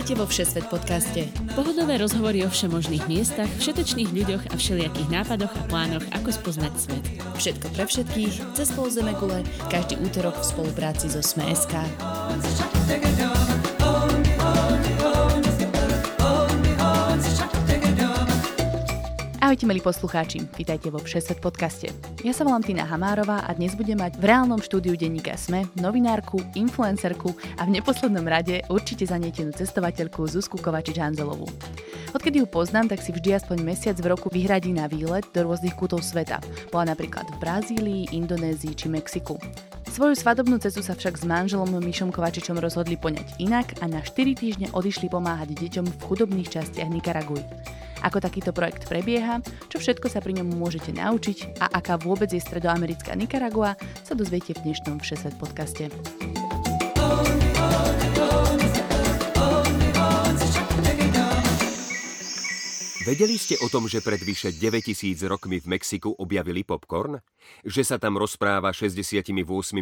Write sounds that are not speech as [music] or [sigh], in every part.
Vítajte vo Všesvet podcaste. Pohodové rozhovory o všemožných miestach, všetečných ľuďoch a všelijakých nápadoch a plánoch, ako spoznať svet. Všetko pre všetkých, cez pol gule, každý útorok v spolupráci so Sme.sk. Ahojte milí poslucháči, vítajte vo Všesvet podcaste. Ja sa volám Tina Hamárová a dnes budem mať v reálnom štúdiu denníka SME novinárku, influencerku a v neposlednom rade určite zanietenú cestovateľku Zuzku Kovačič-Hanzelovú. Odkedy ju poznám, tak si vždy aspoň mesiac v roku vyhradí na výlet do rôznych kútov sveta. Bola napríklad v Brazílii, Indonézii či Mexiku. Svoju svadobnú cestu sa však s manželom Mišom Kovačičom rozhodli poňať inak a na 4 týždne odišli pomáhať deťom v chudobných častiach Nikaraguj ako takýto projekt prebieha, čo všetko sa pri ňom môžete naučiť a aká vôbec je stredoamerická Nikaragua, sa dozviete v dnešnom Všesvet podcaste. Vedeli ste o tom, že pred vyše 9000 rokmi v Mexiku objavili popcorn? Že sa tam rozpráva 68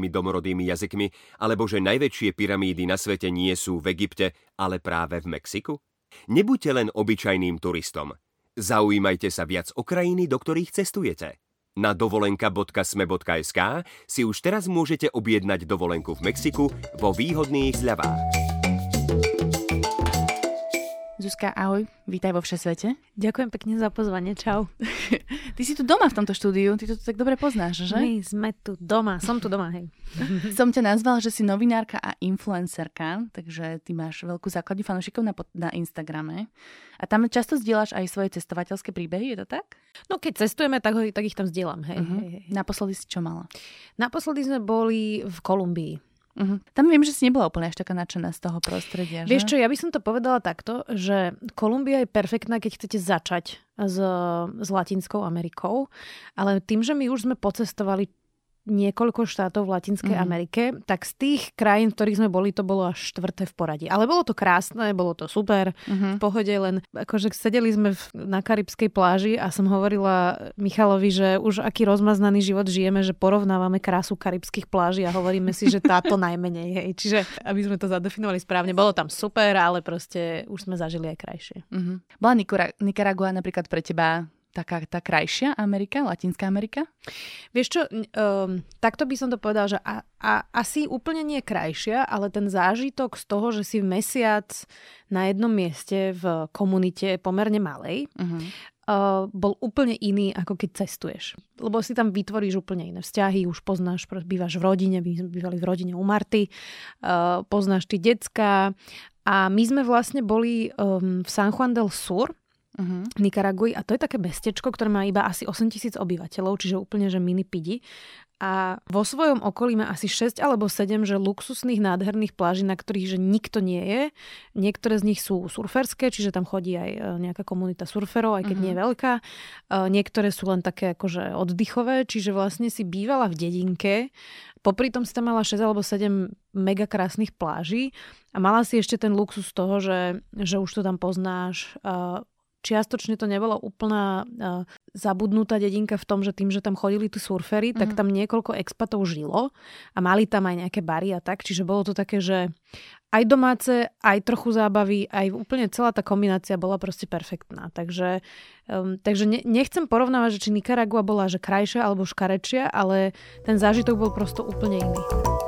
domorodými jazykmi? Alebo že najväčšie pyramídy na svete nie sú v Egypte, ale práve v Mexiku? Nebuďte len obyčajným turistom. Zaujímajte sa viac o krajiny, do ktorých cestujete. Na dovolenka.sme.sk si už teraz môžete objednať dovolenku v Mexiku vo výhodných zľavách. Zuzka, ahoj, vítaj vo Všesvete. Ďakujem pekne za pozvanie, čau. [laughs] Ty si tu doma v tomto štúdiu, ty to tak dobre poznáš, že? My sme tu doma, som tu doma, hej. [laughs] Som ťa nazvala, že si novinárka a influencerka, takže ty máš veľkú základňu fanúšikov na, na Instagrame. A tam často zdieľaš aj svoje cestovateľské príbehy, je to tak? No keď cestujeme, tak, ho, tak ich tam zdieľam, hej, uh-huh. hej, hej. Naposledy si čo mala? Naposledy sme boli v Kolumbii. Uh-huh. Tam viem, že si nebola úplne až taká nadšená z toho prostredia. Vieš čo, ja by som to povedala takto, že Kolumbia je perfektná, keď chcete začať s, s Latinskou Amerikou, ale tým, že my už sme pocestovali niekoľko štátov v Latinskej mm. Amerike, tak z tých krajín, v ktorých sme boli, to bolo až štvrté v poradí. Ale bolo to krásne, bolo to super, mm-hmm. v pohode, len akože sedeli sme v, na karibskej pláži a som hovorila Michalovi, že už aký rozmaznaný život žijeme, že porovnávame krásu karibských pláží a hovoríme si, že táto [laughs] najmenej. Hej. Čiže aby sme to zadefinovali správne, bolo tam super, ale proste už sme zažili aj krajšie. Mm-hmm. Bola Nicaragua napríklad pre teba taká tá krajšia Amerika, Latinská Amerika? Vieš čo, um, takto by som to povedal, že a, a, asi úplne nie krajšia, ale ten zážitok z toho, že si mesiac na jednom mieste v komunite pomerne malej, uh-huh. uh, bol úplne iný, ako keď cestuješ. Lebo si tam vytvoríš úplne iné vzťahy, už poznáš, bývaš v rodine, my sme bývali v rodine u Marty, uh, poznáš ty decka a my sme vlastne boli um, v San Juan del Sur, uh-huh. Nikaragui a to je také mestečko, ktoré má iba asi 8 tisíc obyvateľov, čiže úplne, že mini pidi. A vo svojom okolí má asi 6 alebo 7 že luxusných nádherných pláží, na ktorých že nikto nie je. Niektoré z nich sú surferské, čiže tam chodí aj e, nejaká komunita surferov, aj keď uh-huh. nie je veľká. E, niektoré sú len také akože oddychové, čiže vlastne si bývala v dedinke, Popri tom si tam mala 6 alebo 7 mega krásnych pláží a mala si ešte ten luxus toho, že, že už to tam poznáš, čiastočne to nebola úplná uh, zabudnutá dedinka v tom, že tým, že tam chodili tí surfery, mm-hmm. tak mhm. tam niekoľko expatov žilo a mali tam aj nejaké bary a tak, čiže bolo to také, že aj domáce, aj trochu zábavy, aj úplne celá tá kombinácia bola proste perfektná. Takže, um, takže ne, nechcem porovnávať, že či Nicaragua bola že krajšia alebo škarečia, ale ten zážitok bol prosto úplne iný.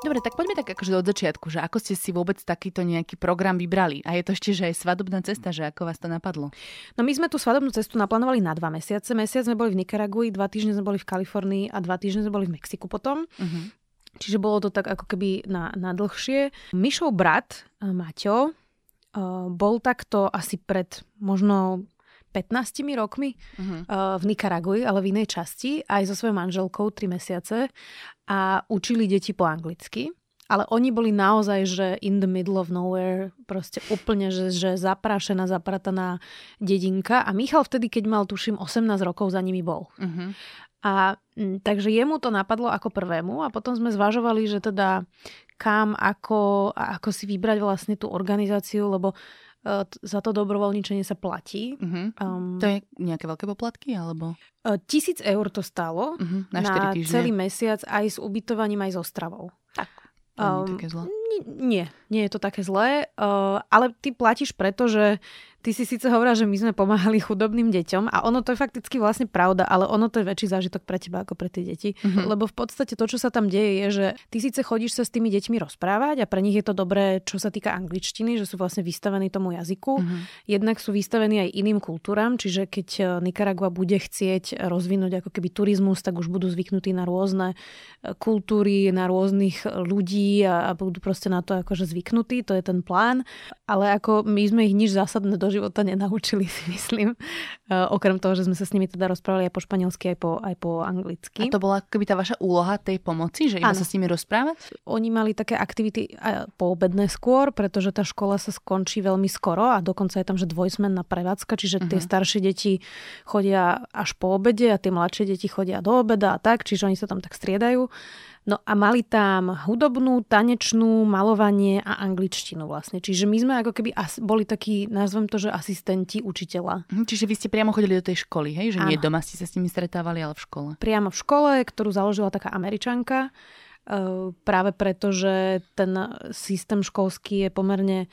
Dobre, tak poďme tak akože od začiatku, že ako ste si vôbec takýto nejaký program vybrali? A je to ešte, že aj svadobná cesta, že ako vás to napadlo? No my sme tú svadobnú cestu naplánovali na dva mesiace. Mesiac sme boli v Nikaragui, dva týždne sme boli v Kalifornii a dva týždne sme boli v Mexiku potom. Uh-huh. Čiže bolo to tak ako keby na, na dlhšie. Mišov brat, eh, Maťo, uh, bol takto asi pred možno 15 rokmi uh-huh. uh, v Nikaragui, ale v inej časti, aj so svojou manželkou 3 mesiace a učili deti po anglicky. Ale oni boli naozaj, že in the middle of nowhere, proste úplne, že, že zaprášená, zaprataná dedinka. A Michal vtedy, keď mal, tuším, 18 rokov, za nimi bol. Uh-huh. A m, takže jemu to napadlo ako prvému a potom sme zvažovali, že teda kam, ako, ako si vybrať vlastne tú organizáciu, lebo za to dobrovoľničenie sa platí. Uh-huh. Um, to je nejaké veľké poplatky, alebo? Uh, tisíc eur to stálo uh-huh. na, na celý mesiac aj s ubytovaním, aj s ostravou. Tak. Um, také zlo. Nie, nie je to také zlé, uh, ale ty platíš preto, že Ty si síce hovorila, že my sme pomáhali chudobným deťom a ono to je fakticky vlastne pravda, ale ono to je väčší zážitok pre teba ako pre tie deti. Mm-hmm. Lebo v podstate to, čo sa tam deje, je, že ty síce chodíš sa s tými deťmi rozprávať a pre nich je to dobré, čo sa týka angličtiny, že sú vlastne vystavení tomu jazyku. Mm-hmm. Jednak sú vystavení aj iným kultúram, čiže keď e, Nikaragua bude chcieť rozvinúť ako keby turizmus, tak už budú zvyknutí na rôzne e, kultúry, na rôznych ľudí a, a budú proste na to akože zvyknutí, to je ten plán. Ale ako my sme ich nič zásadné do života nenaučili, [laughs] si myslím. Uh, okrem toho, že sme sa s nimi teda rozprávali aj po španielsky, aj po, aj po anglicky. A to bola akoby tá vaša úloha tej pomoci, že iba ano. sa s nimi rozprávať? Oni mali také aktivity poobedné skôr, pretože tá škola sa skončí veľmi skoro a dokonca je tam, že dvojsmenná prevádzka, čiže uh-huh. tie mhm. staršie deti chodia až po obede a tie mladšie deti chodia do obeda a tak, čiže oni sa tam tak striedajú. No a mali tam hudobnú, tanečnú, malovanie a angličtinu vlastne. Čiže my sme ako keby as, boli takí, nazvem to, že asistenti učiteľa. Mhm, čiže vy ste priamo chodili do tej školy, hej? Že nie doma ste sa s nimi stretávali, ale v škole. Priamo v škole, ktorú založila taká američanka. E, práve preto, že ten systém školský je pomerne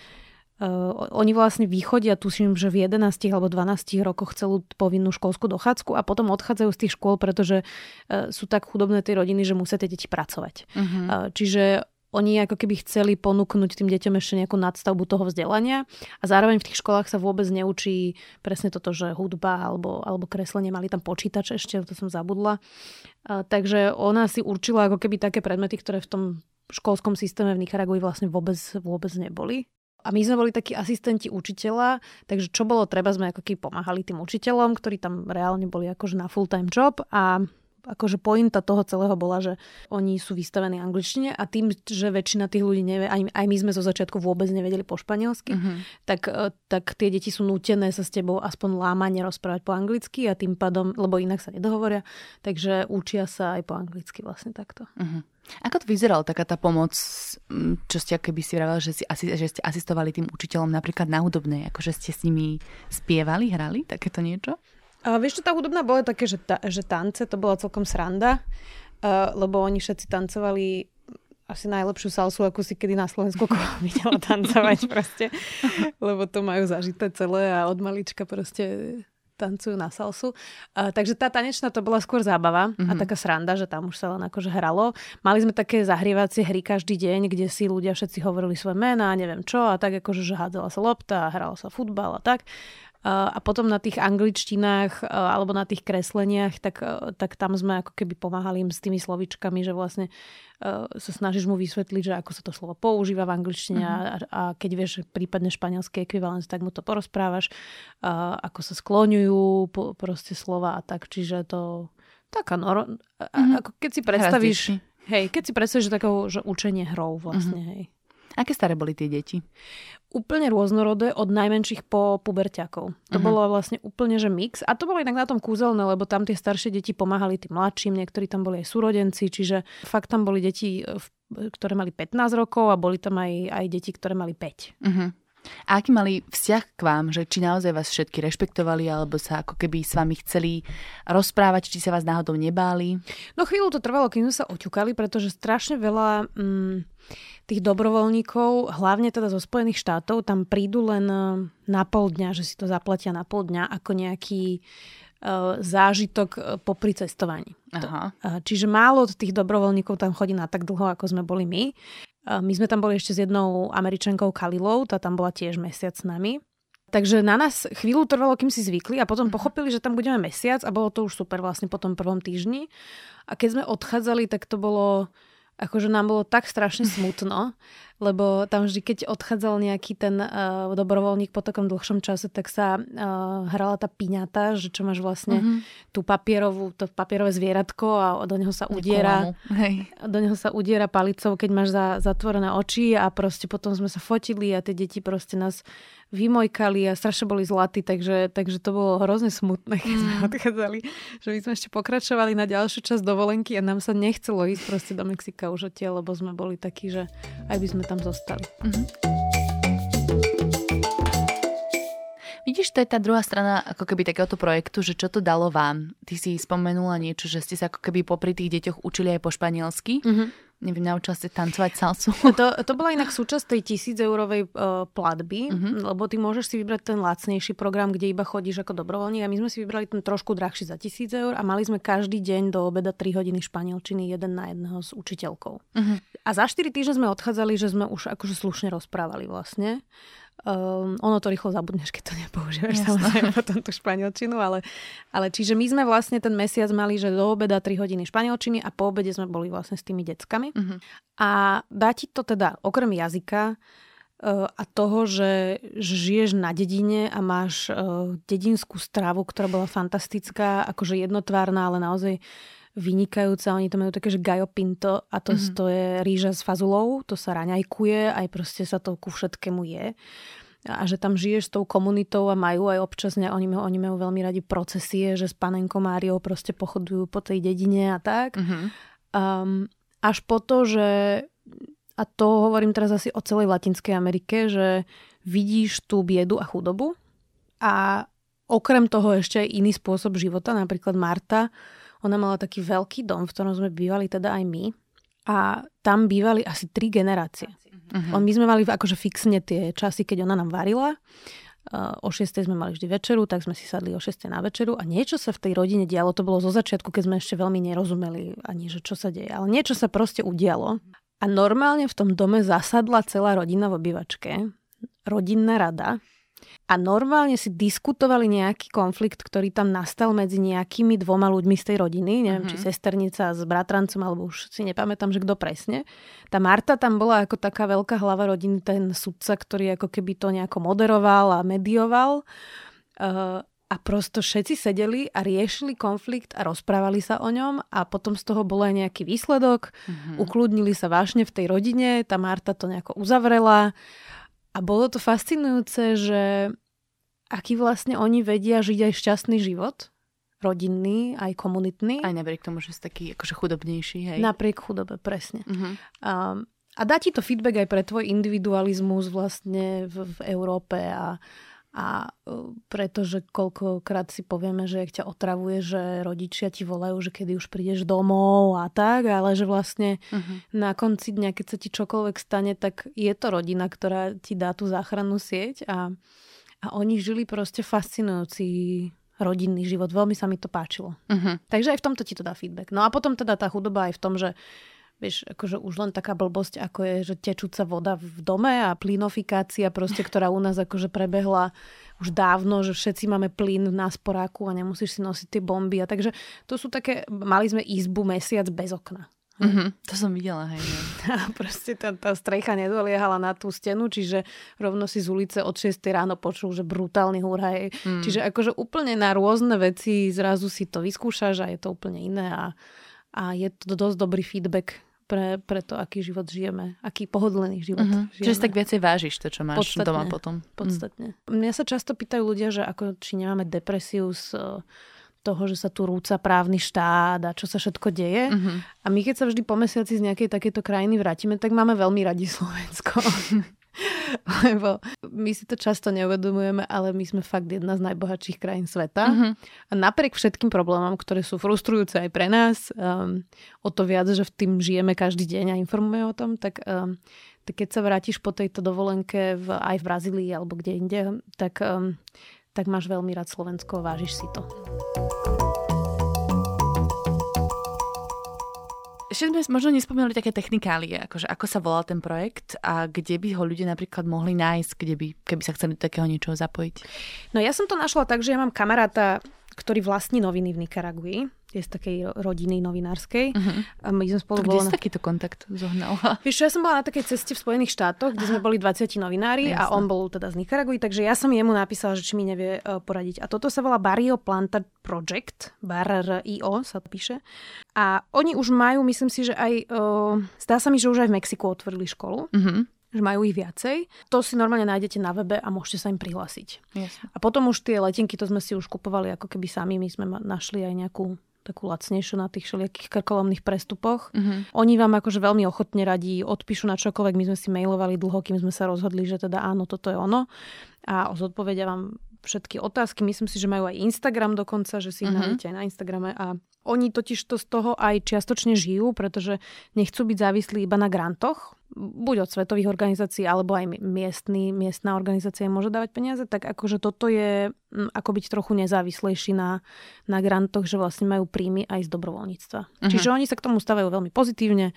Uh, oni vlastne vychodia, tuším, že v 11 alebo 12 rokoch celú povinnú školskú dochádzku a potom odchádzajú z tých škôl, pretože uh, sú tak chudobné tie rodiny, že musia tie deti pracovať. Uh-huh. Uh, čiže oni ako keby chceli ponúknuť tým deťom ešte nejakú nadstavbu toho vzdelania a zároveň v tých školách sa vôbec neučí presne toto, že hudba alebo, alebo kreslenie, mali tam počítač ešte, to som zabudla. Uh, takže ona si určila ako keby také predmety, ktoré v tom školskom systéme v Nikaragui vlastne vôbec, vôbec neboli. A my sme boli takí asistenti učiteľa, takže čo bolo treba, sme ako keby pomáhali tým učiteľom, ktorí tam reálne boli akože na full-time job a akože pointa toho celého bola, že oni sú vystavení angličtine a tým, že väčšina tých ľudí nevie, aj, aj my sme zo začiatku vôbec nevedeli po španielsky, uh-huh. tak, e, tak tie deti sú nútené sa s tebou aspoň lámane rozprávať po anglicky a tým pádom, lebo inak sa nedohovoria, takže učia sa aj po anglicky vlastne takto. Uh-huh. Ako to vyzeralo, taká tá pomoc, čo ste keby si vravali, že, si, že ste asistovali tým učiteľom napríklad na hudobnej, akože ste s nimi spievali, hrali, takéto niečo? A vieš, čo tá hudobná bola také, že, ta, že tance, to bola celkom sranda, uh, lebo oni všetci tancovali asi najlepšiu salsu, akú si kedy na Slovensku [laughs] videla tancovať [laughs] proste, lebo to majú zažité celé a od malička proste tancujú na salsu. Uh, takže tá tanečná to bola skôr zábava mm-hmm. a mhm. taká sranda, že tam už sa len akože hralo. Mali sme také zahrievacie hry každý deň, kde si ľudia všetci hovorili svoje mená, neviem čo a tak akože, že hádzala sa lopta a hralo sa futbal a tak. A potom na tých angličtinách alebo na tých kresleniach, tak, tak tam sme ako keby pomáhali im s tými slovičkami, že vlastne sa snažíš mu vysvetliť, že ako sa to slovo používa v angličtine uh-huh. a, a keď vieš prípadne španielský ekvivalent, tak mu to porozprávaš, a ako sa skloňujú po, proste slova a tak. Čiže to taká noro... Uh-huh. Ako keď si predstavíš... Hej, keď si predstavíš, že takého, že učenie hrou vlastne, uh-huh. hej. Aké staré boli tie deti? Úplne rôznorodé, od najmenších po puberťakov. To uh-huh. bolo vlastne úplne, že mix. A to bolo inak na tom kúzelné, lebo tam tie staršie deti pomáhali tým mladším, niektorí tam boli aj súrodenci, čiže fakt tam boli deti, ktoré mali 15 rokov a boli tam aj, aj deti, ktoré mali 5. Uh-huh. A aký mali vzťah k vám, že či naozaj vás všetky rešpektovali, alebo sa ako keby s vami chceli rozprávať, či sa vás náhodou nebáli? No chvíľu to trvalo, kým sme sa oťukali, pretože strašne veľa mm, tých dobrovoľníkov, hlavne teda zo Spojených štátov, tam prídu len e, na pol dňa, že si to zaplatia na pol dňa ako nejaký uh, zážitok e, popri cestovaní. Aha. Čiže málo tých dobrovoľníkov tam chodí na tak dlho, ako sme boli my. My sme tam boli ešte s jednou američankou Kalilou, tá tam bola tiež mesiac s nami. Takže na nás chvíľu trvalo, kým si zvykli a potom mhm. pochopili, že tam budeme mesiac a bolo to už super vlastne po tom prvom týždni. A keď sme odchádzali, tak to bolo, akože nám bolo tak strašne [laughs] smutno, lebo tam vždy, keď odchádzal nejaký ten uh, dobrovoľník po takom dlhšom čase, tak sa uh, hrala tá piňata, že čo máš vlastne mm-hmm. tú papierovú, to papierové zvieratko a do neho sa udiera Hej. do neho sa udiera palicou, keď máš za, zatvorené oči a proste potom sme sa fotili a tie deti proste nás vymojkali a strašne boli zlatí, takže, takže to bolo hrozne smutné, keď sme mm. odchádzali, že my sme ešte pokračovali na ďalšiu časť dovolenky a nám sa nechcelo ísť proste do Mexika už odtiaľ, lebo sme boli takí, že aj by sme tam zostali. Mm-hmm. Vidíš, to je tá druhá strana ako keby takéhoto projektu, že čo to dalo vám. Ty si spomenula niečo, že ste sa ako keby popri tých deťoch učili aj po španielsky. Mm-hmm. Neviem, naučila si tancovať salsu. [laughs] To, to bola inak súčasť tej tisíc eurovej uh, platby, uh-huh. lebo ty môžeš si vybrať ten lacnejší program, kde iba chodíš ako dobrovoľník a my sme si vybrali ten trošku drahší za tisíc eur a mali sme každý deň do obeda 3 hodiny španielčiny jeden na jedného s učiteľkou. Uh-huh. A za 4 týždne sme odchádzali, že sme už akože slušne rozprávali vlastne. Um, ono to rýchlo zabudneš, keď to nepoužívaš samozrejme [laughs] potom tú španielčinu, ale, ale čiže my sme vlastne ten mesiac mali, že do obeda 3 hodiny španielčiny a po obede sme boli vlastne s tými deckami. Uh-huh. A dá ti to teda okrem jazyka uh, a toho, že, žiješ na dedine a máš uh, dedinskú stravu, ktorá bola fantastická, akože jednotvárna, ale naozaj vynikajúca. Oni to majú také, že gajo pinto a to, mm-hmm. to je rýža s fazulou, to sa raňajkuje, aj proste sa to ku všetkému je. A že tam žiješ s tou komunitou a majú aj občas, oni, majú, oni majú veľmi radi procesie, že s panenkou Máriou proste pochodujú po tej dedine a tak. Mm-hmm. Um, až po to, že a to hovorím teraz asi o celej Latinskej Amerike, že vidíš tú biedu a chudobu a okrem toho ešte aj iný spôsob života, napríklad Marta ona mala taký veľký dom, v ktorom sme bývali teda aj my. A tam bývali asi tri generácie. Uh-huh. My sme mali akože fixne tie časy, keď ona nám varila. O 6 sme mali vždy večeru, tak sme si sadli o 6 na večeru a niečo sa v tej rodine dialo. To bolo zo začiatku, keď sme ešte veľmi nerozumeli ani, že čo sa deje. Ale niečo sa proste udialo. A normálne v tom dome zasadla celá rodina v obývačke. Rodinná rada a normálne si diskutovali nejaký konflikt, ktorý tam nastal medzi nejakými dvoma ľuďmi z tej rodiny, neviem, mm-hmm. či mhm. sesternica s bratrancom, alebo už si nepamätám, že kto presne. Tá Marta tam bola ako taká veľká hlava rodiny, ten sudca, ktorý ako keby to nejako moderoval a medioval. Uh, a prosto všetci sedeli a riešili konflikt a rozprávali sa o ňom a potom z toho bol aj nejaký výsledok. Mm-hmm. Ukludnili sa vážne v tej rodine, tá Marta to nejako uzavrela a bolo to fascinujúce, že aký vlastne oni vedia žiť aj šťastný život, rodinný, aj komunitný. Aj napriek tomu, že sú taký akože chudobnejší, hej? Napriek chudobe, presne. Uh-huh. A, a dá ti to feedback aj pre tvoj individualizmus vlastne v, v Európe a, a e, pretože koľkokrát si povieme, že ťa otravuje, že rodičia ti volajú, že kedy už prídeš domov a tak, ale že vlastne uh-huh. na konci dňa, keď sa ti čokoľvek stane, tak je to rodina, ktorá ti dá tú záchrannú sieť a, a oni žili proste fascinujúci rodinný život. Veľmi sa mi to páčilo. Uh-huh. Takže aj v tomto ti to dá feedback. No a potom teda tá chudoba aj v tom, že vieš, akože už len taká blbosť, ako je, že tečúca voda v dome a plynofikácia proste, ktorá u nás akože prebehla už dávno, že všetci máme plyn na sporáku a nemusíš si nosiť tie bomby. A takže to sú také, mali sme izbu mesiac bez okna. Mm-hmm, to som videla, hej. Ne? [laughs] A proste tá, tá strecha nedoliehala na tú stenu, čiže rovno si z ulice od 6 ráno počul, že brutálny hej. Mm. Čiže akože úplne na rôzne veci zrazu si to vyskúšaš a je to úplne iné a, a je to dosť dobrý feedback pre, pre to, aký život žijeme, aký pohodlný život uh-huh. žijeme. Čiže tak viacej vážiš to, čo máš podstatne, doma potom. Podstatne. Mm. Mňa sa často pýtajú ľudia, že ako, či nemáme depresiu z toho, že sa tu rúca právny štát a čo sa všetko deje. Uh-huh. A my keď sa vždy po mesiaci z nejakej takéto krajiny vrátime, tak máme veľmi radi Slovensko. [laughs] Lebo my si to často neuvedomujeme, ale my sme fakt jedna z najbohatších krajín sveta. Uh-huh. A napriek všetkým problémom, ktoré sú frustrujúce aj pre nás, um, o to viac, že v tým žijeme každý deň a informujeme o tom, tak, um, tak keď sa vrátiš po tejto dovolenke v, aj v Brazílii alebo kde inde, tak, um, tak máš veľmi rád Slovensko, vážiš si to. Ešte sme možno nespomínali také technikálie, akože ako sa volal ten projekt a kde by ho ľudia napríklad mohli nájsť, kde by, keby sa chceli do takého niečoho zapojiť. No ja som to našla tak, že ja mám kamaráta, ktorý vlastní noviny v Nikaragui je z takej rodiny novinárskej. Uh-huh. A my sme spolu Kde si takýto kontakt zohnala? [laughs] Vieš, ja som bola na takej ceste v Spojených štátoch, kde sme boli 20 novinári Jasne. a on bol teda z Nikaraguy, takže ja som jemu napísala, že či mi nevie uh, poradiť. A toto sa volá Barrio Planta Project, BARRIO sa to píše. A oni už majú, myslím si, že aj, uh, zdá sa mi, že už aj v Mexiku otvorili školu. Uh-huh že majú ich viacej. To si normálne nájdete na webe a môžete sa im prihlásiť. Yes. A potom už tie letenky, to sme si už kupovali ako keby sami, my sme našli aj nejakú takú lacnejšiu na tých všelijakých krkolomných prestupoch. Mm-hmm. Oni vám akože veľmi ochotne radí, odpíšu na čokoľvek. My sme si mailovali dlho, kým sme sa rozhodli, že teda áno, toto je ono. A zodpovedia vám všetky otázky. Myslím si, že majú aj Instagram dokonca, že si ich nájdete aj na Instagrame a oni totiž to z toho aj čiastočne žijú, pretože nechcú byť závislí iba na grantoch, buď od svetových organizácií, alebo aj miestný, miestna organizácia môže dávať peniaze, tak akože toto je mm, ako byť trochu nezávislejší na, na grantoch, že vlastne majú príjmy aj z dobrovoľníctva. Uh-huh. Čiže oni sa k tomu stavajú veľmi pozitívne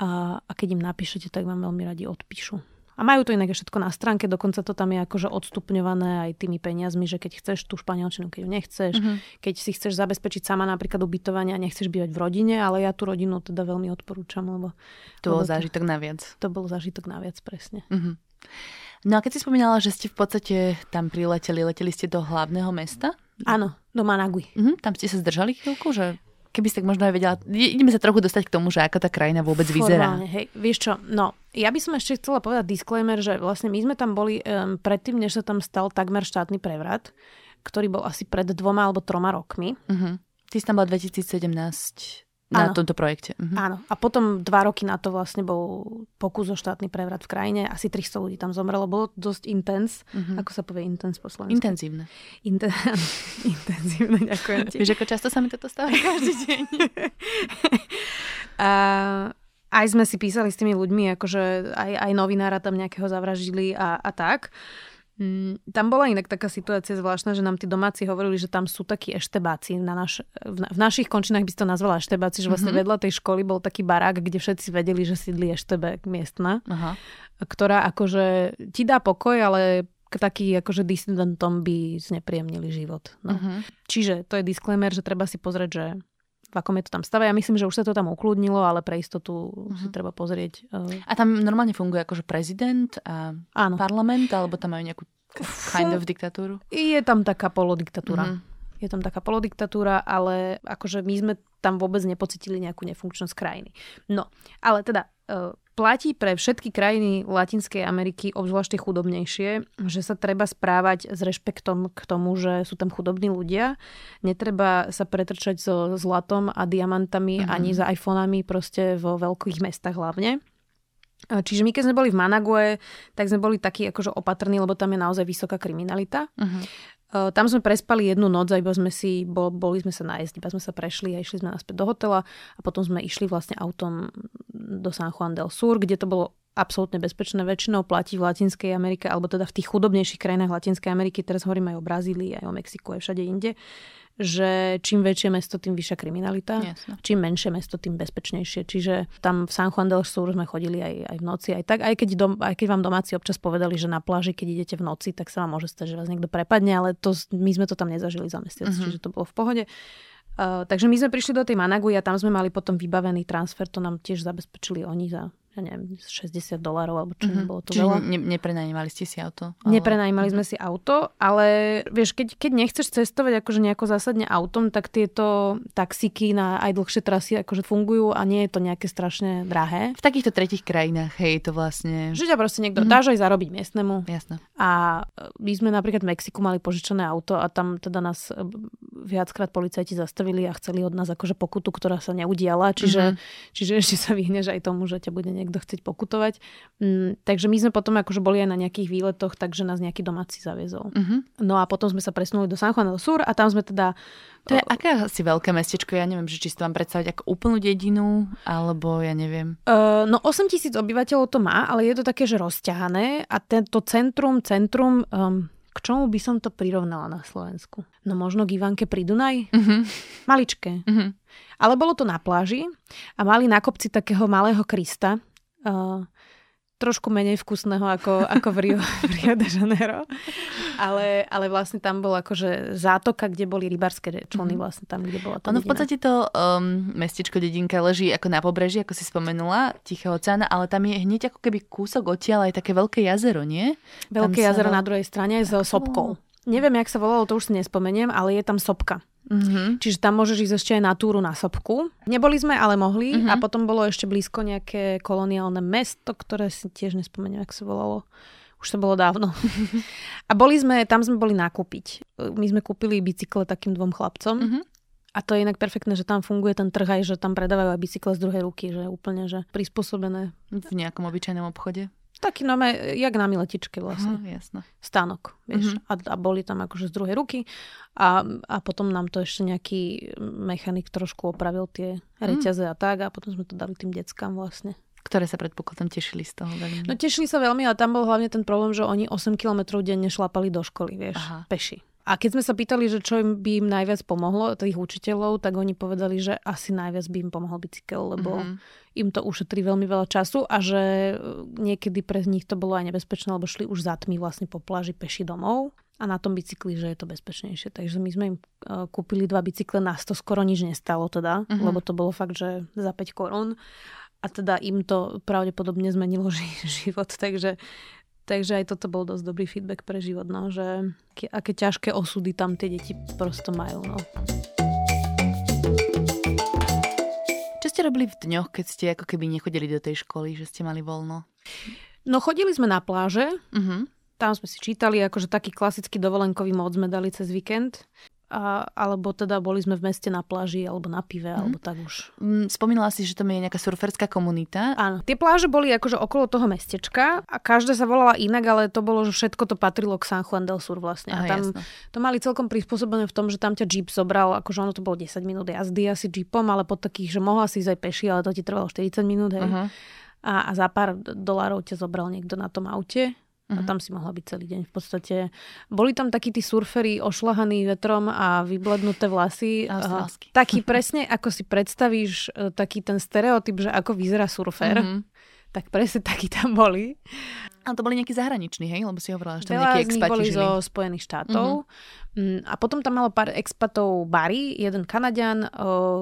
a, a keď im napíšete, tak vám veľmi radi odpíšu. A majú to inak všetko na stránke, dokonca to tam je akože odstupňované aj tými peniazmi, že keď chceš tú španielčinu, keď ju nechceš, mm-hmm. keď si chceš zabezpečiť sama napríklad ubytovanie a nechceš bývať v rodine, ale ja tú rodinu teda veľmi odporúčam, lebo... To bol zážitok naviac. To bol zážitok naviac, presne. Mm-hmm. No a keď si spomínala, že ste v podstate tam prileteli, leteli ste do hlavného mesta? Áno, do Managui. Mm-hmm. Tam ste sa zdržali chvíľku, že keby si tak možno aj vedela, ideme sa trochu dostať k tomu, že ako tá krajina vôbec vyzerá. Formálne, hej. Vieš čo, no, ja by som ešte chcela povedať disclaimer, že vlastne my sme tam boli um, predtým, než sa tam stal takmer štátny prevrat, ktorý bol asi pred dvoma alebo troma rokmi. Uh-huh. Ty si tam bola 2017 na Áno. tomto projekte. Mhm. Áno. A potom dva roky na to vlastne bol pokus o štátny prevrat v krajine. Asi 300 ľudí tam zomrelo. Bolo dosť intens. Uh-huh. Ako sa povie intens po slovensku? Intenzívne. Inten... [laughs] Intenzívne, ďakujem ti. Vieš, ako často sa mi toto stáva [laughs] každý deň. a aj sme si písali s tými ľuďmi, akože aj, aj novinára tam nejakého zavraždili a, a tak. Mm, tam bola inak taká situácia zvláštna, že nám tí domáci hovorili, že tam sú takí eštebáci. Na naš, v, v našich končinách by si to nazvala eštebáci, že vlastne mm-hmm. vedľa tej školy bol taký barák, kde všetci vedeli, že sídli eštebek miestna, Aha. ktorá akože ti dá pokoj, ale taký akože disidentom by znepríjemnili život. No. Uh-huh. Čiže to je disclaimer, že treba si pozrieť, že v akom je to tam stave. Ja myslím, že už sa to tam ukludnilo, ale pre istotu uh-huh. si mhm. treba pozrieť. Uh... A tam normálne funguje akože prezident a Áno. parlament, alebo tam majú nejakú kind of diktatúru? Je tam taká polodiktatúra. Uh-huh. Je tam taká polodiktatúra, ale akože my sme tam vôbec nepocitili nejakú nefunkčnosť krajiny. No, ale teda uh, platí pre všetky krajiny Latinskej Ameriky, obzvlášť chudobnejšie, že sa treba správať s rešpektom k tomu, že sú tam chudobní ľudia. Netreba sa pretrčať so zlatom a diamantami mm-hmm. ani za iPhonami proste vo veľkých mestách hlavne. Čiže my keď sme boli v Manague, tak sme boli takí akože opatrní, lebo tam je naozaj vysoká kriminalita. Uh-huh. Tam sme prespali jednu noc, iba sme si, boli sme sa nájsť, iba sme sa prešli a išli sme naspäť do hotela a potom sme išli vlastne autom do San Juan del Sur, kde to bolo absolútne bezpečné. Väčšinou platí v Latinskej Amerike, alebo teda v tých chudobnejších krajinách Latinskej Ameriky, teraz hovorím aj o Brazílii, aj o Mexiku, aj všade inde, že čím väčšie mesto, tým vyššia kriminalita. Jasne. Čím menšie mesto, tým bezpečnejšie. Čiže tam v San Juan del Sur sme chodili aj, aj v noci, aj tak. Aj keď, dom, aj keď vám domáci občas povedali, že na pláži, keď idete v noci, tak sa vám môže stať, že vás niekto prepadne, ale to, my sme to tam nezažili za mesiac, uh-huh. čiže to bolo v pohode. Uh, takže my sme prišli do tej Managu a tam sme mali potom vybavený transfer, to nám tiež zabezpečili oni za ja neviem, 60 dolárov, alebo čo mm-hmm. bolo to Čiže veľa. Ne, neprenajímali ste si auto? Ale... Neprenajímali sme si auto, ale vieš, keď, keď nechceš cestovať akože nejako zásadne autom, tak tieto taxíky na aj dlhšie trasy akože fungujú a nie je to nejaké strašne drahé. V takýchto tretich krajinách, hej, to vlastne... Že ťa proste niekto mm-hmm. dáš aj zarobiť miestnemu. Jasné. A my sme napríklad v Mexiku mali požičané auto a tam teda nás e, viackrát policajti zastavili a chceli od nás akože pokutu, ktorá sa neudiala, čiže, mm-hmm. čiže ešte sa vyhneš aj tomu, že ťa bude niekto chcieť pokutovať. Mm, takže my sme potom akože boli aj na nejakých výletoch, takže nás nejaký domáci zaviezol. Uh-huh. No a potom sme sa presunuli do San Juan del Sur a tam sme teda... To je aké asi veľké mestečko? Ja neviem, že či si to mám predstaviť ako úplnú dedinu, alebo ja neviem. Uh, no 8 tisíc obyvateľov to má, ale je to také, že rozťahané a tento centrum, centrum... Um, k čomu by som to prirovnala na Slovensku? No možno k Ivanke pri Dunaj? Uh-huh. Maličké. Uh-huh. Ale bolo to na pláži a mali na kopci takého malého Krista, uh, trošku menej vkusného ako, ako v, Rio, [laughs] v Rio de Janeiro. Ale, ale vlastne tam bol akože zátoka, kde boli rybarské člny, mm-hmm. vlastne tam, kde bola tá Ono v podstate to um, mestečko, dedinka leží ako na pobreží, ako si spomenula, Tichého oceána, ale tam je hneď ako keby kúsok odtiaľ aj také veľké jazero, nie? Veľké tam jazero na druhej strane s sopkou. Neviem, jak sa volalo, to už si nespomeniem, ale je tam sopka. Mm-hmm. Čiže tam môžeš ísť ešte aj na túru na Sopku. Neboli sme, ale mohli. Mm-hmm. A potom bolo ešte blízko nejaké koloniálne mesto, ktoré si tiež nespomeniem, ako sa volalo. Už to bolo dávno. [laughs] a boli sme, tam sme boli nakúpiť. My sme kúpili bicykle takým dvom chlapcom. Mm-hmm. A to je inak perfektné, že tam funguje ten trh aj, že tam predávajú aj bicykle z druhej ruky, že úplne že prispôsobené. V nejakom obyčajnom obchode? Taký no, jak na miletičke vlastne. Aha, jasno. Stánok, vieš. Mm-hmm. A, a boli tam akože z druhej ruky. A, a potom nám to ešte nejaký mechanik trošku opravil tie mhm. reťaze mm. a tak. A potom sme to dali tým deckám vlastne. Ktoré sa predpokladom tešili z toho veľmi. No tešili sa veľmi a tam bol hlavne ten problém, že oni 8 kilometrov denne šlapali do školy, vieš, Aha. peši. A keď sme sa pýtali, že čo im by im najviac pomohlo, tých učiteľov, tak oni povedali, že asi najviac by im pomohol bicykel, lebo mm-hmm. im to ušetrí veľmi veľa času a že e, niekedy pre nich to bolo aj nebezpečné, lebo šli už za tmy vlastne po pláži peši domov a na tom bicykli, že je to bezpečnejšie. Takže my sme im e, kúpili dva bicykle, nás to skoro nič nestalo teda, mm-hmm. lebo to bolo fakt, že za 5 korún a teda im to pravdepodobne zmenilo [laughs] život, takže Takže aj toto bol dosť dobrý feedback pre život, no, že aké ťažké osudy tam tie deti prosto majú. No. Čo ste robili v dňoch, keď ste ako keby nechodili do tej školy, že ste mali voľno? No chodili sme na pláže, uh-huh. tam sme si čítali, akože taký klasický dovolenkový mód sme dali cez víkend a, alebo teda boli sme v meste na pláži alebo na pive, mm. alebo tak už. Mm, spomínala si, že tam je nejaká surferská komunita. Áno, tie pláže boli akože okolo toho mestečka a každá sa volala inak, ale to bolo, že všetko to patrilo k San Juan del Sur vlastne. Aha, a tam jasno. to mali celkom prispôsobené v tom, že tam ťa jeep zobral, akože ono to bolo 10 minút jazdy asi jeepom, ale pod takých, že mohla si ísť aj peši, ale to ti trvalo 40 minút, hej. Uh-huh. A, a za pár dolárov ťa zobral niekto na tom aute Uh-huh. A tam si mohla byť celý deň. V podstate boli tam takí tí surferi ošlahaní vetrom a vyblednuté vlasy. Austrálsky. Taký presne, ako si predstavíš, e, taký ten stereotyp, že ako vyzerá surfer. Uh-huh. Tak presne takí tam boli. Ale to boli nejakí zahraniční, hej? Lebo si hovorila, že tam Veľa nejakí expati boli žili. zo Spojených štátov. Uh-huh. A potom tam malo pár expatov bary. Jeden Kanadian,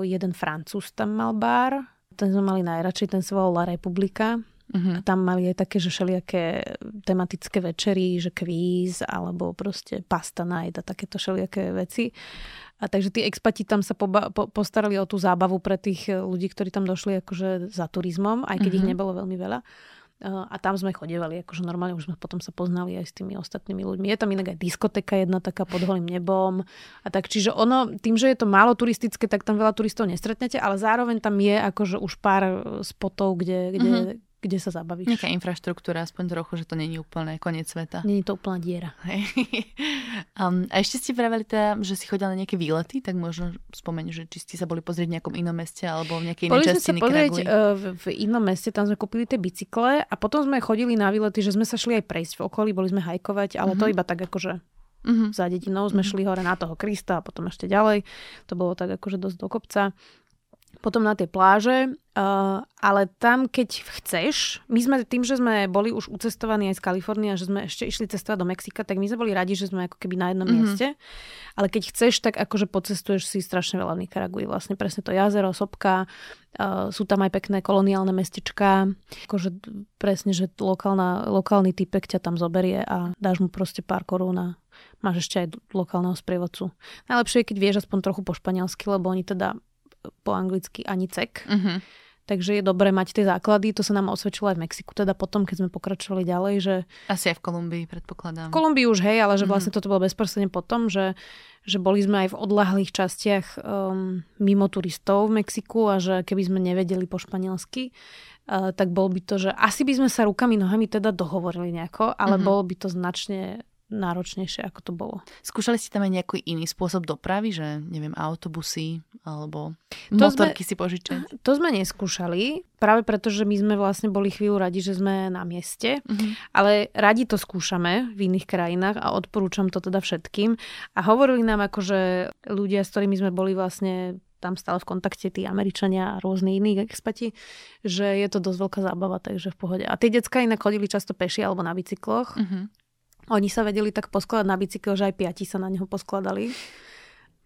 jeden Francúz tam mal bar. Ten sme mali najradšej, ten sa volal La Republika. Uh-huh. A tam mali aj také, že všelijaké tematické večery, že kvíz alebo proste pasta night a takéto všelijaké veci. A takže tí expati tam sa poba- po- postarali o tú zábavu pre tých ľudí, ktorí tam došli akože za turizmom, aj keď uh-huh. ich mhm. nebolo veľmi veľa. A tam sme chodevali, akože normálne už sme potom sa poznali aj s tými ostatnými ľuďmi. Je tam inak aj diskoteka jedna taká pod holým nebom. A tak, čiže ono, tým, že je to málo turistické, tak tam veľa turistov nestretnete, ale zároveň tam je akože už pár spotov, kde, kde, mm-hmm kde sa zabavíš. Nejaká infraštruktúra, aspoň trochu, že to není úplne koniec sveta. Není to úplná diera. Hej. um, a ešte ste vraveli teda, že si chodila na nejaké výlety, tak možno spomenú, že či ste sa boli pozrieť v nejakom inom meste alebo v nejakej inej časti sme sa pozrieť uh, v, v inom meste, tam sme kúpili tie bicykle a potom sme chodili na výlety, že sme sa šli aj prejsť v okolí, boli sme hajkovať, ale mm-hmm. to mhm. iba tak akože mm-hmm. za dedinou sme mm-hmm. šli hore na toho Krista a potom ešte ďalej. To bolo tak akože dosť do kopca potom na tie pláže, uh, ale tam, keď chceš, my sme tým, že sme boli už ucestovaní aj z Kalifornie a že sme ešte išli cestovať do Mexika, tak my sme boli radi, že sme ako keby na jednom mm-hmm. mieste. Ale keď chceš, tak akože pocestuješ si strašne veľa v Nikaragui. Vlastne presne to jazero, sopka, uh, sú tam aj pekné koloniálne mestečka. Akože presne, že lokálna, lokálny typek ťa tam zoberie a dáš mu proste pár korún a máš ešte aj lokálneho sprievodcu. Najlepšie je, keď vieš aspoň trochu po španielsky, lebo oni teda po anglicky ani cek. Uh-huh. Takže je dobré mať tie základy. To sa nám osvedčilo aj v Mexiku, teda potom, keď sme pokračovali ďalej, že... Asi aj v Kolumbii, predpokladám. V Kolumbii už, hej, ale že mhm. vlastne toto bolo bezprostredne potom, že, že boli sme aj v odlahlých častiach um, mimo turistov v Mexiku a že keby sme nevedeli po španielsky, uh, tak bol by to, že asi by sme sa rukami, nohami teda dohovorili nejako, ale mm-hmm. bolo by to značne náročnejšie, ako to bolo. Skúšali ste tam aj nejaký iný spôsob dopravy, že neviem, autobusy alebo to motorky sme, si požičať? [laughs] To sme neskúšali, práve preto, že my sme vlastne boli chvíľu radi, že sme na mieste, uh-huh. ale radi to skúšame v iných krajinách a odporúčam to teda všetkým. A hovorili nám akože ľudia, s ktorými sme boli vlastne tam stále v kontakte tí Američania a rôzni iní expati, že je to dosť veľká zábava, takže v pohode. A tie decka inak chodili často peši alebo na bicykloch. Uh-huh. Oni sa vedeli tak poskladať na bicykel, že aj piati sa na neho poskladali.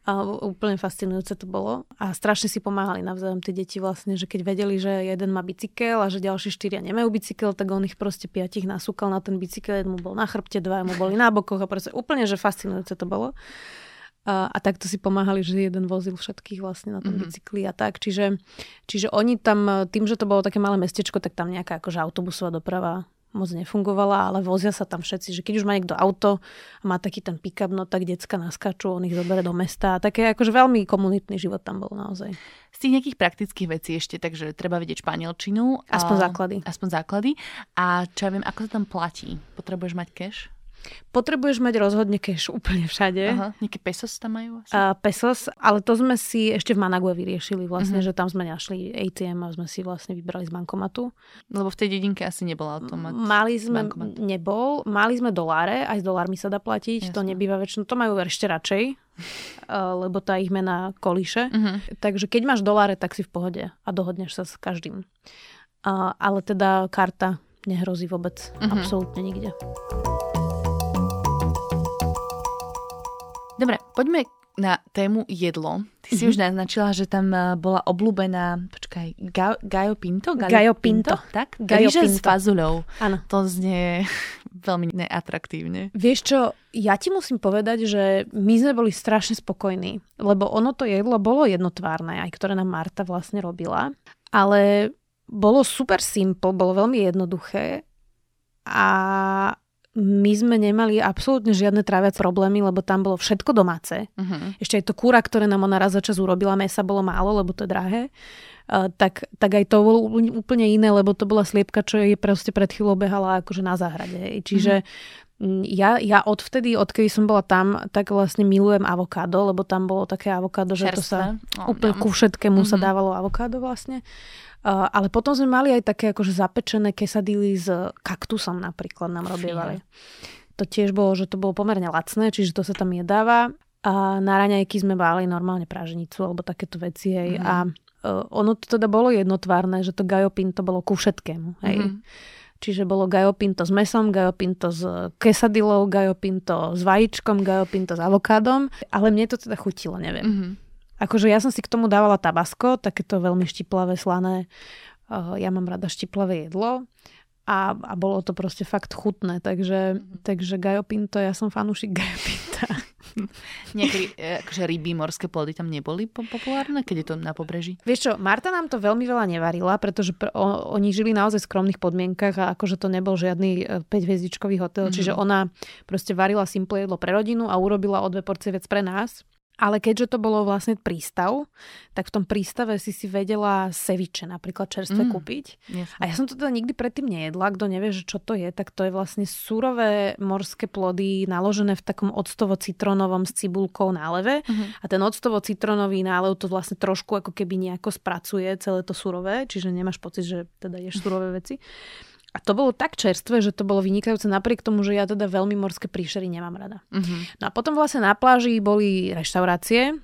A úplne fascinujúce to bolo. A strašne si pomáhali navzájom tie deti vlastne, že keď vedeli, že jeden má bicykel a že ďalší štyria nemajú bicykel, tak on ich proste piatich nasúkal na ten bicykel, jeden mu bol na chrbte, dva mu boli na bokoch a proste úplne, že fascinujúce to bolo. A, a takto si pomáhali, že jeden vozil všetkých vlastne na tom mm-hmm. bicykli a tak. Čiže, čiže oni tam, tým, že to bolo také malé mestečko, tak tam nejaká akože autobusová doprava moc nefungovala, ale vozia sa tam všetci, že keď už má niekto auto a má taký ten pick-up, no tak decka naskačú, on ich zoberie do mesta. Také akože veľmi komunitný život tam bol naozaj. Z tých nejakých praktických vecí ešte, takže treba vedieť španielčinu. Aspoň a, základy. Aspoň základy. A čo ja viem, ako sa tam platí? Potrebuješ mať cash? Potrebuješ mať rozhodne cash úplne všade. Aha, nejaké pesos tam majú asi? Uh, pesos, ale to sme si ešte v Manague vyriešili vlastne, uh-huh. že tam sme našli ATM a sme si vlastne vybrali z bankomatu. Lebo v tej dedinke asi nebol automat. Mali sme, bankomat. nebol, mali sme doláre, aj s dolármi sa dá platiť, Jasne. to nebýva väčšinou, to majú ešte radšej, uh, [laughs] lebo tá ich mena kolíše. Uh-huh. Takže keď máš doláre, tak si v pohode a dohodneš sa s každým. Uh, ale teda karta nehrozí vôbec, uh-huh. absolútne nikde. Dobre, poďme na tému jedlo. Ty si mm-hmm. už naznačila, že tam eh, bola obľúbená, počkaj, ga, Gajo Pinto? Gajo, Gajo Pinto. Pinto. Tak? Gajo Ríže Pinto. s fazuľou. Áno. To znie [laughs] veľmi neatraktívne. Vieš čo, ja ti musím povedať, že my sme boli strašne spokojní, lebo ono to jedlo bolo jednotvárne, aj ktoré nám Marta vlastne robila, ale bolo super simple, bolo veľmi jednoduché a my sme nemali absolútne žiadne tráviace problémy, lebo tam bolo všetko domáce. Uh-huh. Ešte aj to kúra, ktoré nám ona raz za čas urobila, mesa bolo málo, lebo to je drahé. Uh, tak, tak aj to bolo úplne iné, lebo to bola sliepka, čo jej proste pred chvíľou behala akože na záhrade. Čiže uh-huh. ja, ja odvtedy, odkedy som bola tam, tak vlastne milujem avokádo, lebo tam bolo také avokádo, že to sa oh, úplne ku všetkému uh-huh. sa dávalo avokádo vlastne. Uh, ale potom sme mali aj také akože zapečené kesadily s kaktusom napríklad nám robievali. To tiež bolo, že to bolo pomerne lacné, čiže to sa tam jedáva. A na raňajky sme mali normálne praženicu alebo takéto veci. Hej. Mm. A uh, ono to teda bolo jednotvárne, že to gajopinto bolo ku všetkému. Hej. Mm. Čiže bolo gajopinto s mesom, gajopinto s kesadilou, gajopinto s vajíčkom, gajopinto s avokádom. Ale mne to teda chutilo, neviem. Mm-hmm. Akože ja som si k tomu dávala tabasko, takéto veľmi štiplavé, slané. Ja mám rada štiplavé jedlo. A, a bolo to proste fakt chutné, takže, mm-hmm. takže Gajo Pinto, ja som fanúšik Gajo Pinta. [laughs] Nejaké e, akože ryby, morské plody tam neboli populárne, keď je to na pobreží? Vieš čo, Marta nám to veľmi veľa nevarila, pretože pr- o, oni žili naozaj v skromných podmienkach a akože to nebol žiadny 5-hviezdičkový hotel, mm-hmm. čiže ona proste varila simple jedlo pre rodinu a urobila o dve porcie vec pre nás. Ale keďže to bolo vlastne prístav, tak v tom prístave si si vedela seviče napríklad čerstvé mm, kúpiť. Jasne. A ja som to teda nikdy predtým nejedla. Kto nevie, že čo to je, tak to je vlastne surové morské plody naložené v takom octovo-citronovom s cibulkou náleve. Mm-hmm. A ten octovo-citronový nálev to vlastne trošku ako keby nejako spracuje celé to surové, čiže nemáš pocit, že teda ješ surové veci. A to bolo tak čerstvé, že to bolo vynikajúce napriek tomu, že ja teda veľmi morské príšery nemám rada. Uh-huh. No a potom vlastne na pláži boli reštaurácie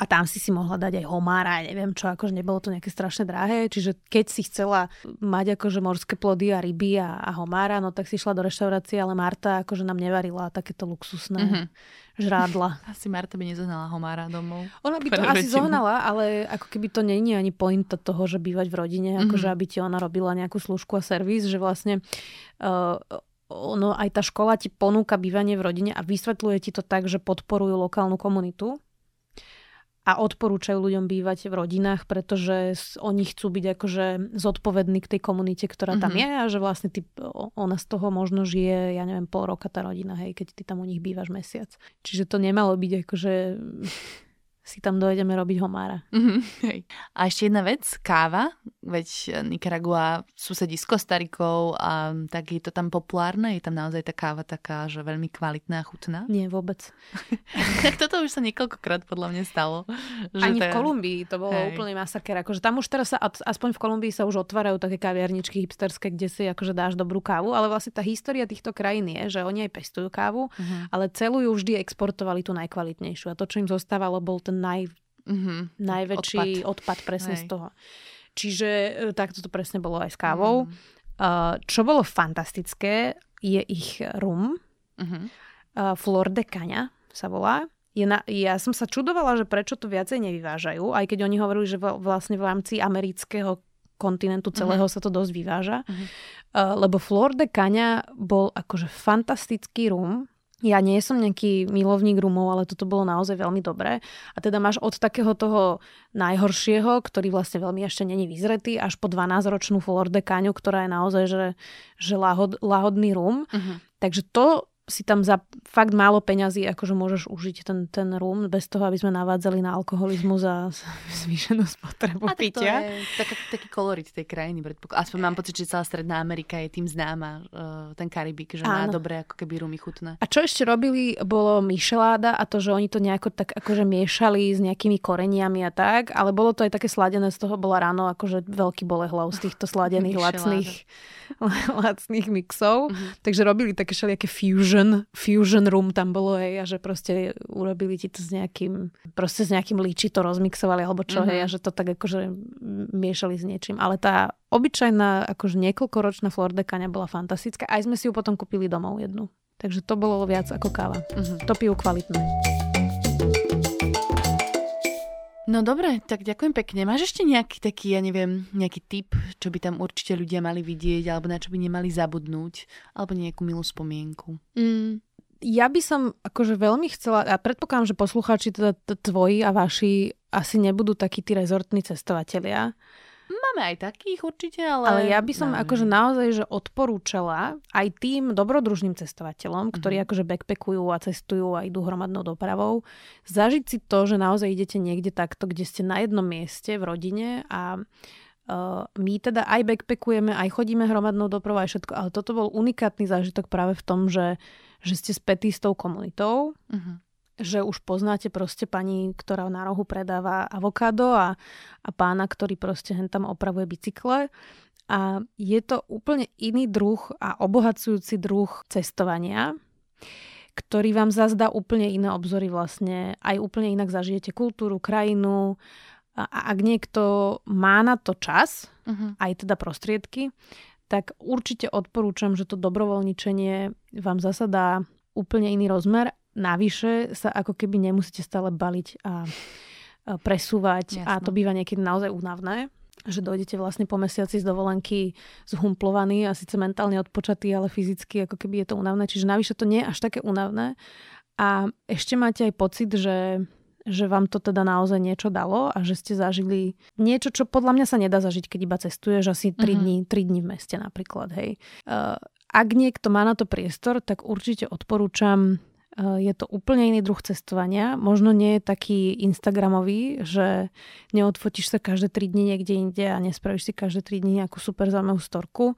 a tam si si mohla dať aj homára, neviem čo, akože nebolo to nejaké strašne drahé, čiže keď si chcela mať akože morské plody a ryby a, a homára, no tak si šla do reštaurácie, ale Marta akože nám nevarila takéto luxusné. Uh-huh žrádla. [laughs] Asi Marta by nezohnala homára domov. Ona by to asi zohnala, ale ako keby to není ani pointa toho, že bývať v rodine, mm-hmm. akože aby ti ona robila nejakú služku a servis, že vlastne uh, ono, aj tá škola ti ponúka bývanie v rodine a vysvetľuje ti to tak, že podporujú lokálnu komunitu a odporúčajú ľuďom bývať v rodinách, pretože oni chcú byť akože zodpovední k tej komunite, ktorá tam mm-hmm. je a že vlastne ty, ona z toho možno žije, ja neviem, pol roka tá rodina, hej, keď ty tam u nich bývaš mesiac. Čiže to nemalo byť akože si tam dojdeme robiť homára. Mm-hmm, hej. A ešte jedna vec, káva. Veď Nicaragua susedí s Kostarikou a tak je to tam populárne? Je tam naozaj tá káva taká, že veľmi kvalitná a chutná? [laughs] Nie, vôbec. tak toto už sa niekoľkokrát podľa mňa stalo. Že Ani v Kolumbii to bolo hej. úplný masaker. Akože tam už teraz sa, aspoň v Kolumbii sa už otvárajú také kaviarničky hipsterské, kde si akože dáš dobrú kávu, ale vlastne tá história týchto krajín je, že oni aj pestujú kávu, uh-huh. ale celú ju vždy exportovali tú najkvalitnejšiu. A to, čo im zostávalo, bol ten naj, mm-hmm. najväčší odpad, odpad presne Hej. z toho. Čiže e, takto to presne bolo aj s kávou. Mm. Uh, čo bolo fantastické, je ich rum. Mm-hmm. Uh, Flor de Caña sa volá. Je na, ja som sa čudovala, že prečo to viacej nevyvážajú, aj keď oni hovorili, že vlastne v rámci amerického kontinentu celého uh-huh. sa to dosť vyváža. Uh-huh. Uh, lebo Flor de Caña bol akože fantastický rum, Ja nie som nejaký milovník rumov, ale toto bolo naozaj veľmi dobré. A teda máš od takého toho najhoršieho, ktorý vlastne veľmi ešte není vyzretý, až po 12-ročnú Flor de Cañu, ktorá je naozaj že, že lahod, lahodný rum. Uh-huh. Takže to si tam za fakt málo peňazí akože môžeš užiť ten, ten rum bez toho, aby sme navádzali na alkoholizmus a [laughs] zvýšenú spotrebu a pitia. To je tak, taký kolorit tej krajiny. Aspoň mám pocit, že celá Stredná Amerika je tým známa, uh, ten Karibik, že Áno. má dobré ako keby rumy chutné. A čo ešte robili, bolo myšeláda a to, že oni to nejako tak akože miešali s nejakými koreniami a tak, ale bolo to aj také sladené, z toho bola ráno akože veľký bolehlav z týchto [laughs] sladených, lacných [laughs] lacných mixov. Mm-hmm. Takže robili také všelijaké fusion, fusion room tam bolo, hej, a že proste urobili ti to s nejakým, proste s nejakým líči to rozmixovali, alebo čo, mm-hmm. hej, a že to tak akože miešali s niečím. Ale tá obyčajná, akože niekoľkoročná Flordekania bola fantastická. Aj sme si ju potom kúpili domov jednu. Takže to bolo viac ako káva. Mm-hmm. To pijú kvalitné. No dobre, tak ďakujem pekne. Máš ešte nejaký taký, ja neviem, nejaký tip, čo by tam určite ľudia mali vidieť, alebo na čo by nemali zabudnúť, alebo nejakú milú spomienku? Mm, ja by som akože veľmi chcela, a predpokladám, že poslucháči teda tvoji a vaši asi nebudú takí tí rezortní cestovatelia, Máme aj takých určite, ale... Ale ja by som no, akože naozaj že odporúčala aj tým dobrodružným cestovateľom, ktorí mm-hmm. akože backpackujú a cestujú a idú hromadnou dopravou, zažiť si to, že naozaj idete niekde takto, kde ste na jednom mieste v rodine a uh, my teda aj backpackujeme, aj chodíme hromadnou dopravou, aj všetko, ale toto bol unikátny zážitok práve v tom, že, že ste spätí s tou komunitou. Mm-hmm že už poznáte proste pani, ktorá na rohu predáva avokádo a, a pána, ktorý proste hen tam opravuje bicykle. A je to úplne iný druh a obohacujúci druh cestovania, ktorý vám zazdá úplne iné obzory vlastne. Aj úplne inak zažijete kultúru, krajinu. A ak niekto má na to čas, uh-huh. aj teda prostriedky, tak určite odporúčam, že to dobrovoľničenie vám zasa dá úplne iný rozmer navyše sa ako keby nemusíte stále baliť a presúvať Jasne. a to býva niekedy naozaj únavné že dojdete vlastne po mesiaci z dovolenky zhumplovaný a síce mentálne odpočatý, ale fyzicky ako keby je to únavné. Čiže navyše to nie je až také únavné. A ešte máte aj pocit, že, že vám to teda naozaj niečo dalo a že ste zažili niečo, čo podľa mňa sa nedá zažiť, keď iba cestuješ asi 3 mm-hmm. dní, 3 dní v meste napríklad. Hej. Uh, ak niekto má na to priestor, tak určite odporúčam je to úplne iný druh cestovania. Možno nie je taký Instagramový, že neodfotíš sa každé 3 dni niekde inde a nespravíš si každé 3 dni nejakú super zaujímavú storku,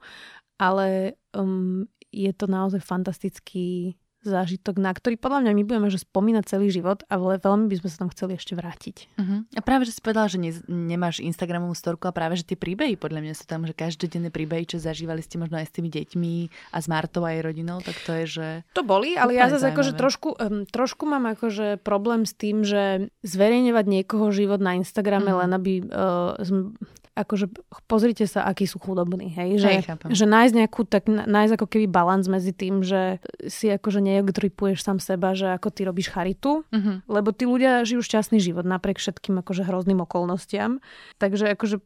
ale um, je to naozaj fantastický zážitok, na ktorý podľa mňa my budeme že spomínať celý život, ale veľmi by sme sa tam chceli ešte vrátiť. Uh-huh. A práve, že si povedala, že ne, nemáš Instagramovú storku a práve, že tie príbehy podľa mňa sú tam, že každodenné príbehy, čo zažívali ste možno aj s tými deťmi a s Martou aj rodinou, tak to je, že... To boli, ale ja zase akože trošku, um, trošku mám akože problém s tým, že zverejňovať niekoho život na Instagrame uh-huh. len aby uh, akože pozrite sa, akí sú chudobní, hej, že, hej, že nájsť nejakú, tak nájsť ako keby balans medzi tým, že si akože neogtripuješ sám seba, že ako ty robíš charitu, uh-huh. lebo tí ľudia žijú šťastný život napriek všetkým akože hrozným okolnostiam, takže akože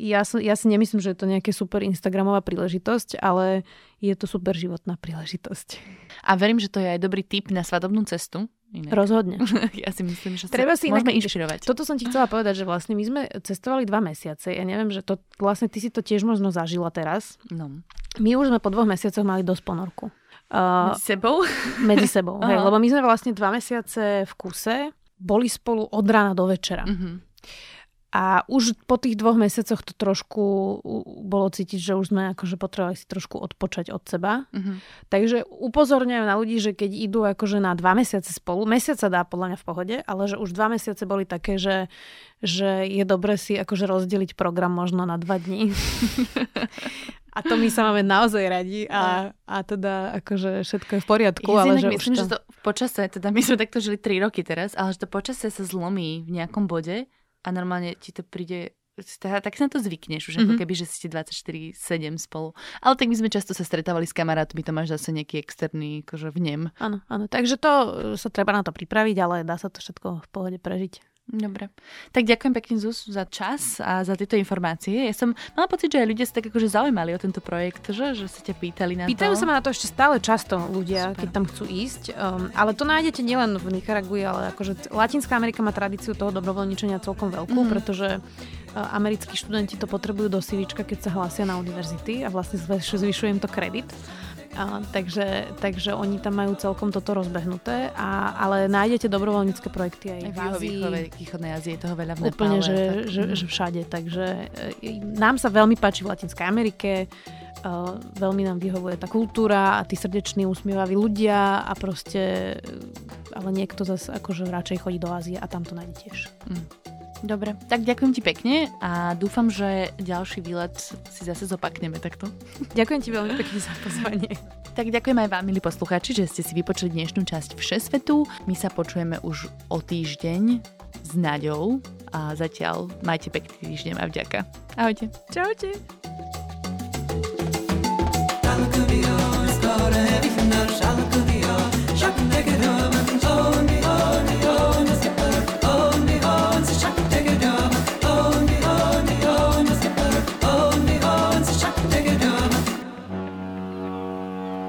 ja, ja si nemyslím, že je to nejaká super Instagramová príležitosť, ale je to super životná príležitosť. A verím, že to je aj dobrý tip na svadobnú cestu, Inak. Rozhodne. [laughs] ja si myslím, že Treba si môžeme inak, inšpirovať. Toto som ti chcela povedať, že vlastne my sme cestovali dva mesiace. Ja neviem, že to vlastne ty si to tiež možno zažila teraz. No. My už sme po dvoch mesiacoch mali dosť ponorku. Uh, medzi sebou? [laughs] Medzi sebou, hej, lebo my sme vlastne dva mesiace v kuse boli spolu od rána do večera. Uh-huh. A už po tých dvoch mesiacoch to trošku bolo cítiť, že už sme akože potrebovali si trošku odpočať od seba. Mm-hmm. Takže upozorňujem na ľudí, že keď idú akože na dva mesiace spolu, mesiac sa dá podľa mňa v pohode, ale že už dva mesiace boli také, že, že je dobre si akože rozdeliť program možno na dva dní. [laughs] A to my sa máme naozaj radi a, a teda akože všetko je v poriadku. Ja ale že myslím, to... že to v počase, teda my sme takto žili 3 roky teraz, ale že to počasie sa zlomí v nejakom bode a normálne ti to príde tak sa na to zvykneš už, mm-hmm. ako mhm. keby, že ste 24-7 spolu. Ale tak my sme často sa stretávali s kamarátmi, to máš zase nejaký externý akože vnem. Áno, áno. Takže to e, sa treba na to pripraviť, ale dá sa to všetko v pohode prežiť. Dobre. Tak ďakujem pekne Zuz za čas a za tieto informácie. Ja som mala pocit, že aj ľudia sa tak akože zaujímali o tento projekt, že, že sa ťa pýtali na Pýtajú to. sa ma na to ešte stále často ľudia, Super. keď tam chcú ísť. Um, ale to nájdete nielen v Nikaragui, ale akože Latinská Amerika má tradíciu toho dobrovoľničenia celkom veľkú, Mhm. pretože uh, americkí študenti to potrebujú do CVčka, keď sa hlásia na univerzity a vlastne zvyš- zvyšuje im to kredit. A, takže, takže oni tam majú celkom toto rozbehnuté, a, ale nájdete dobrovoľnícke projekty aj Aj v Ázii. východnej Ázii je toho veľa v Úplne, Nepále. že, tak, že, mm. že všade. Takže e, nám sa veľmi páči v Latinskej Amerike, uh, veľmi nám vyhovuje tá kultúra a tí srdeční, usmievaví ľudia a proste, e, ale niekto zase akože radšej chodí do Ázie a tam to nájde tiež. Dobre, tak ďakujem ti pekne a dúfam, že ďalší výlet si zase zopakneme takto. Ďakujem ti veľmi pekne za pozvanie. Tak ďakujem aj vám, milí poslucháči, že ste si vypočuli dnešnú časť Všesvetu. My sa počujeme už o týždeň s Naďou a zatiaľ majte pekný týždeň a vďaka. Ahojte. Čaute.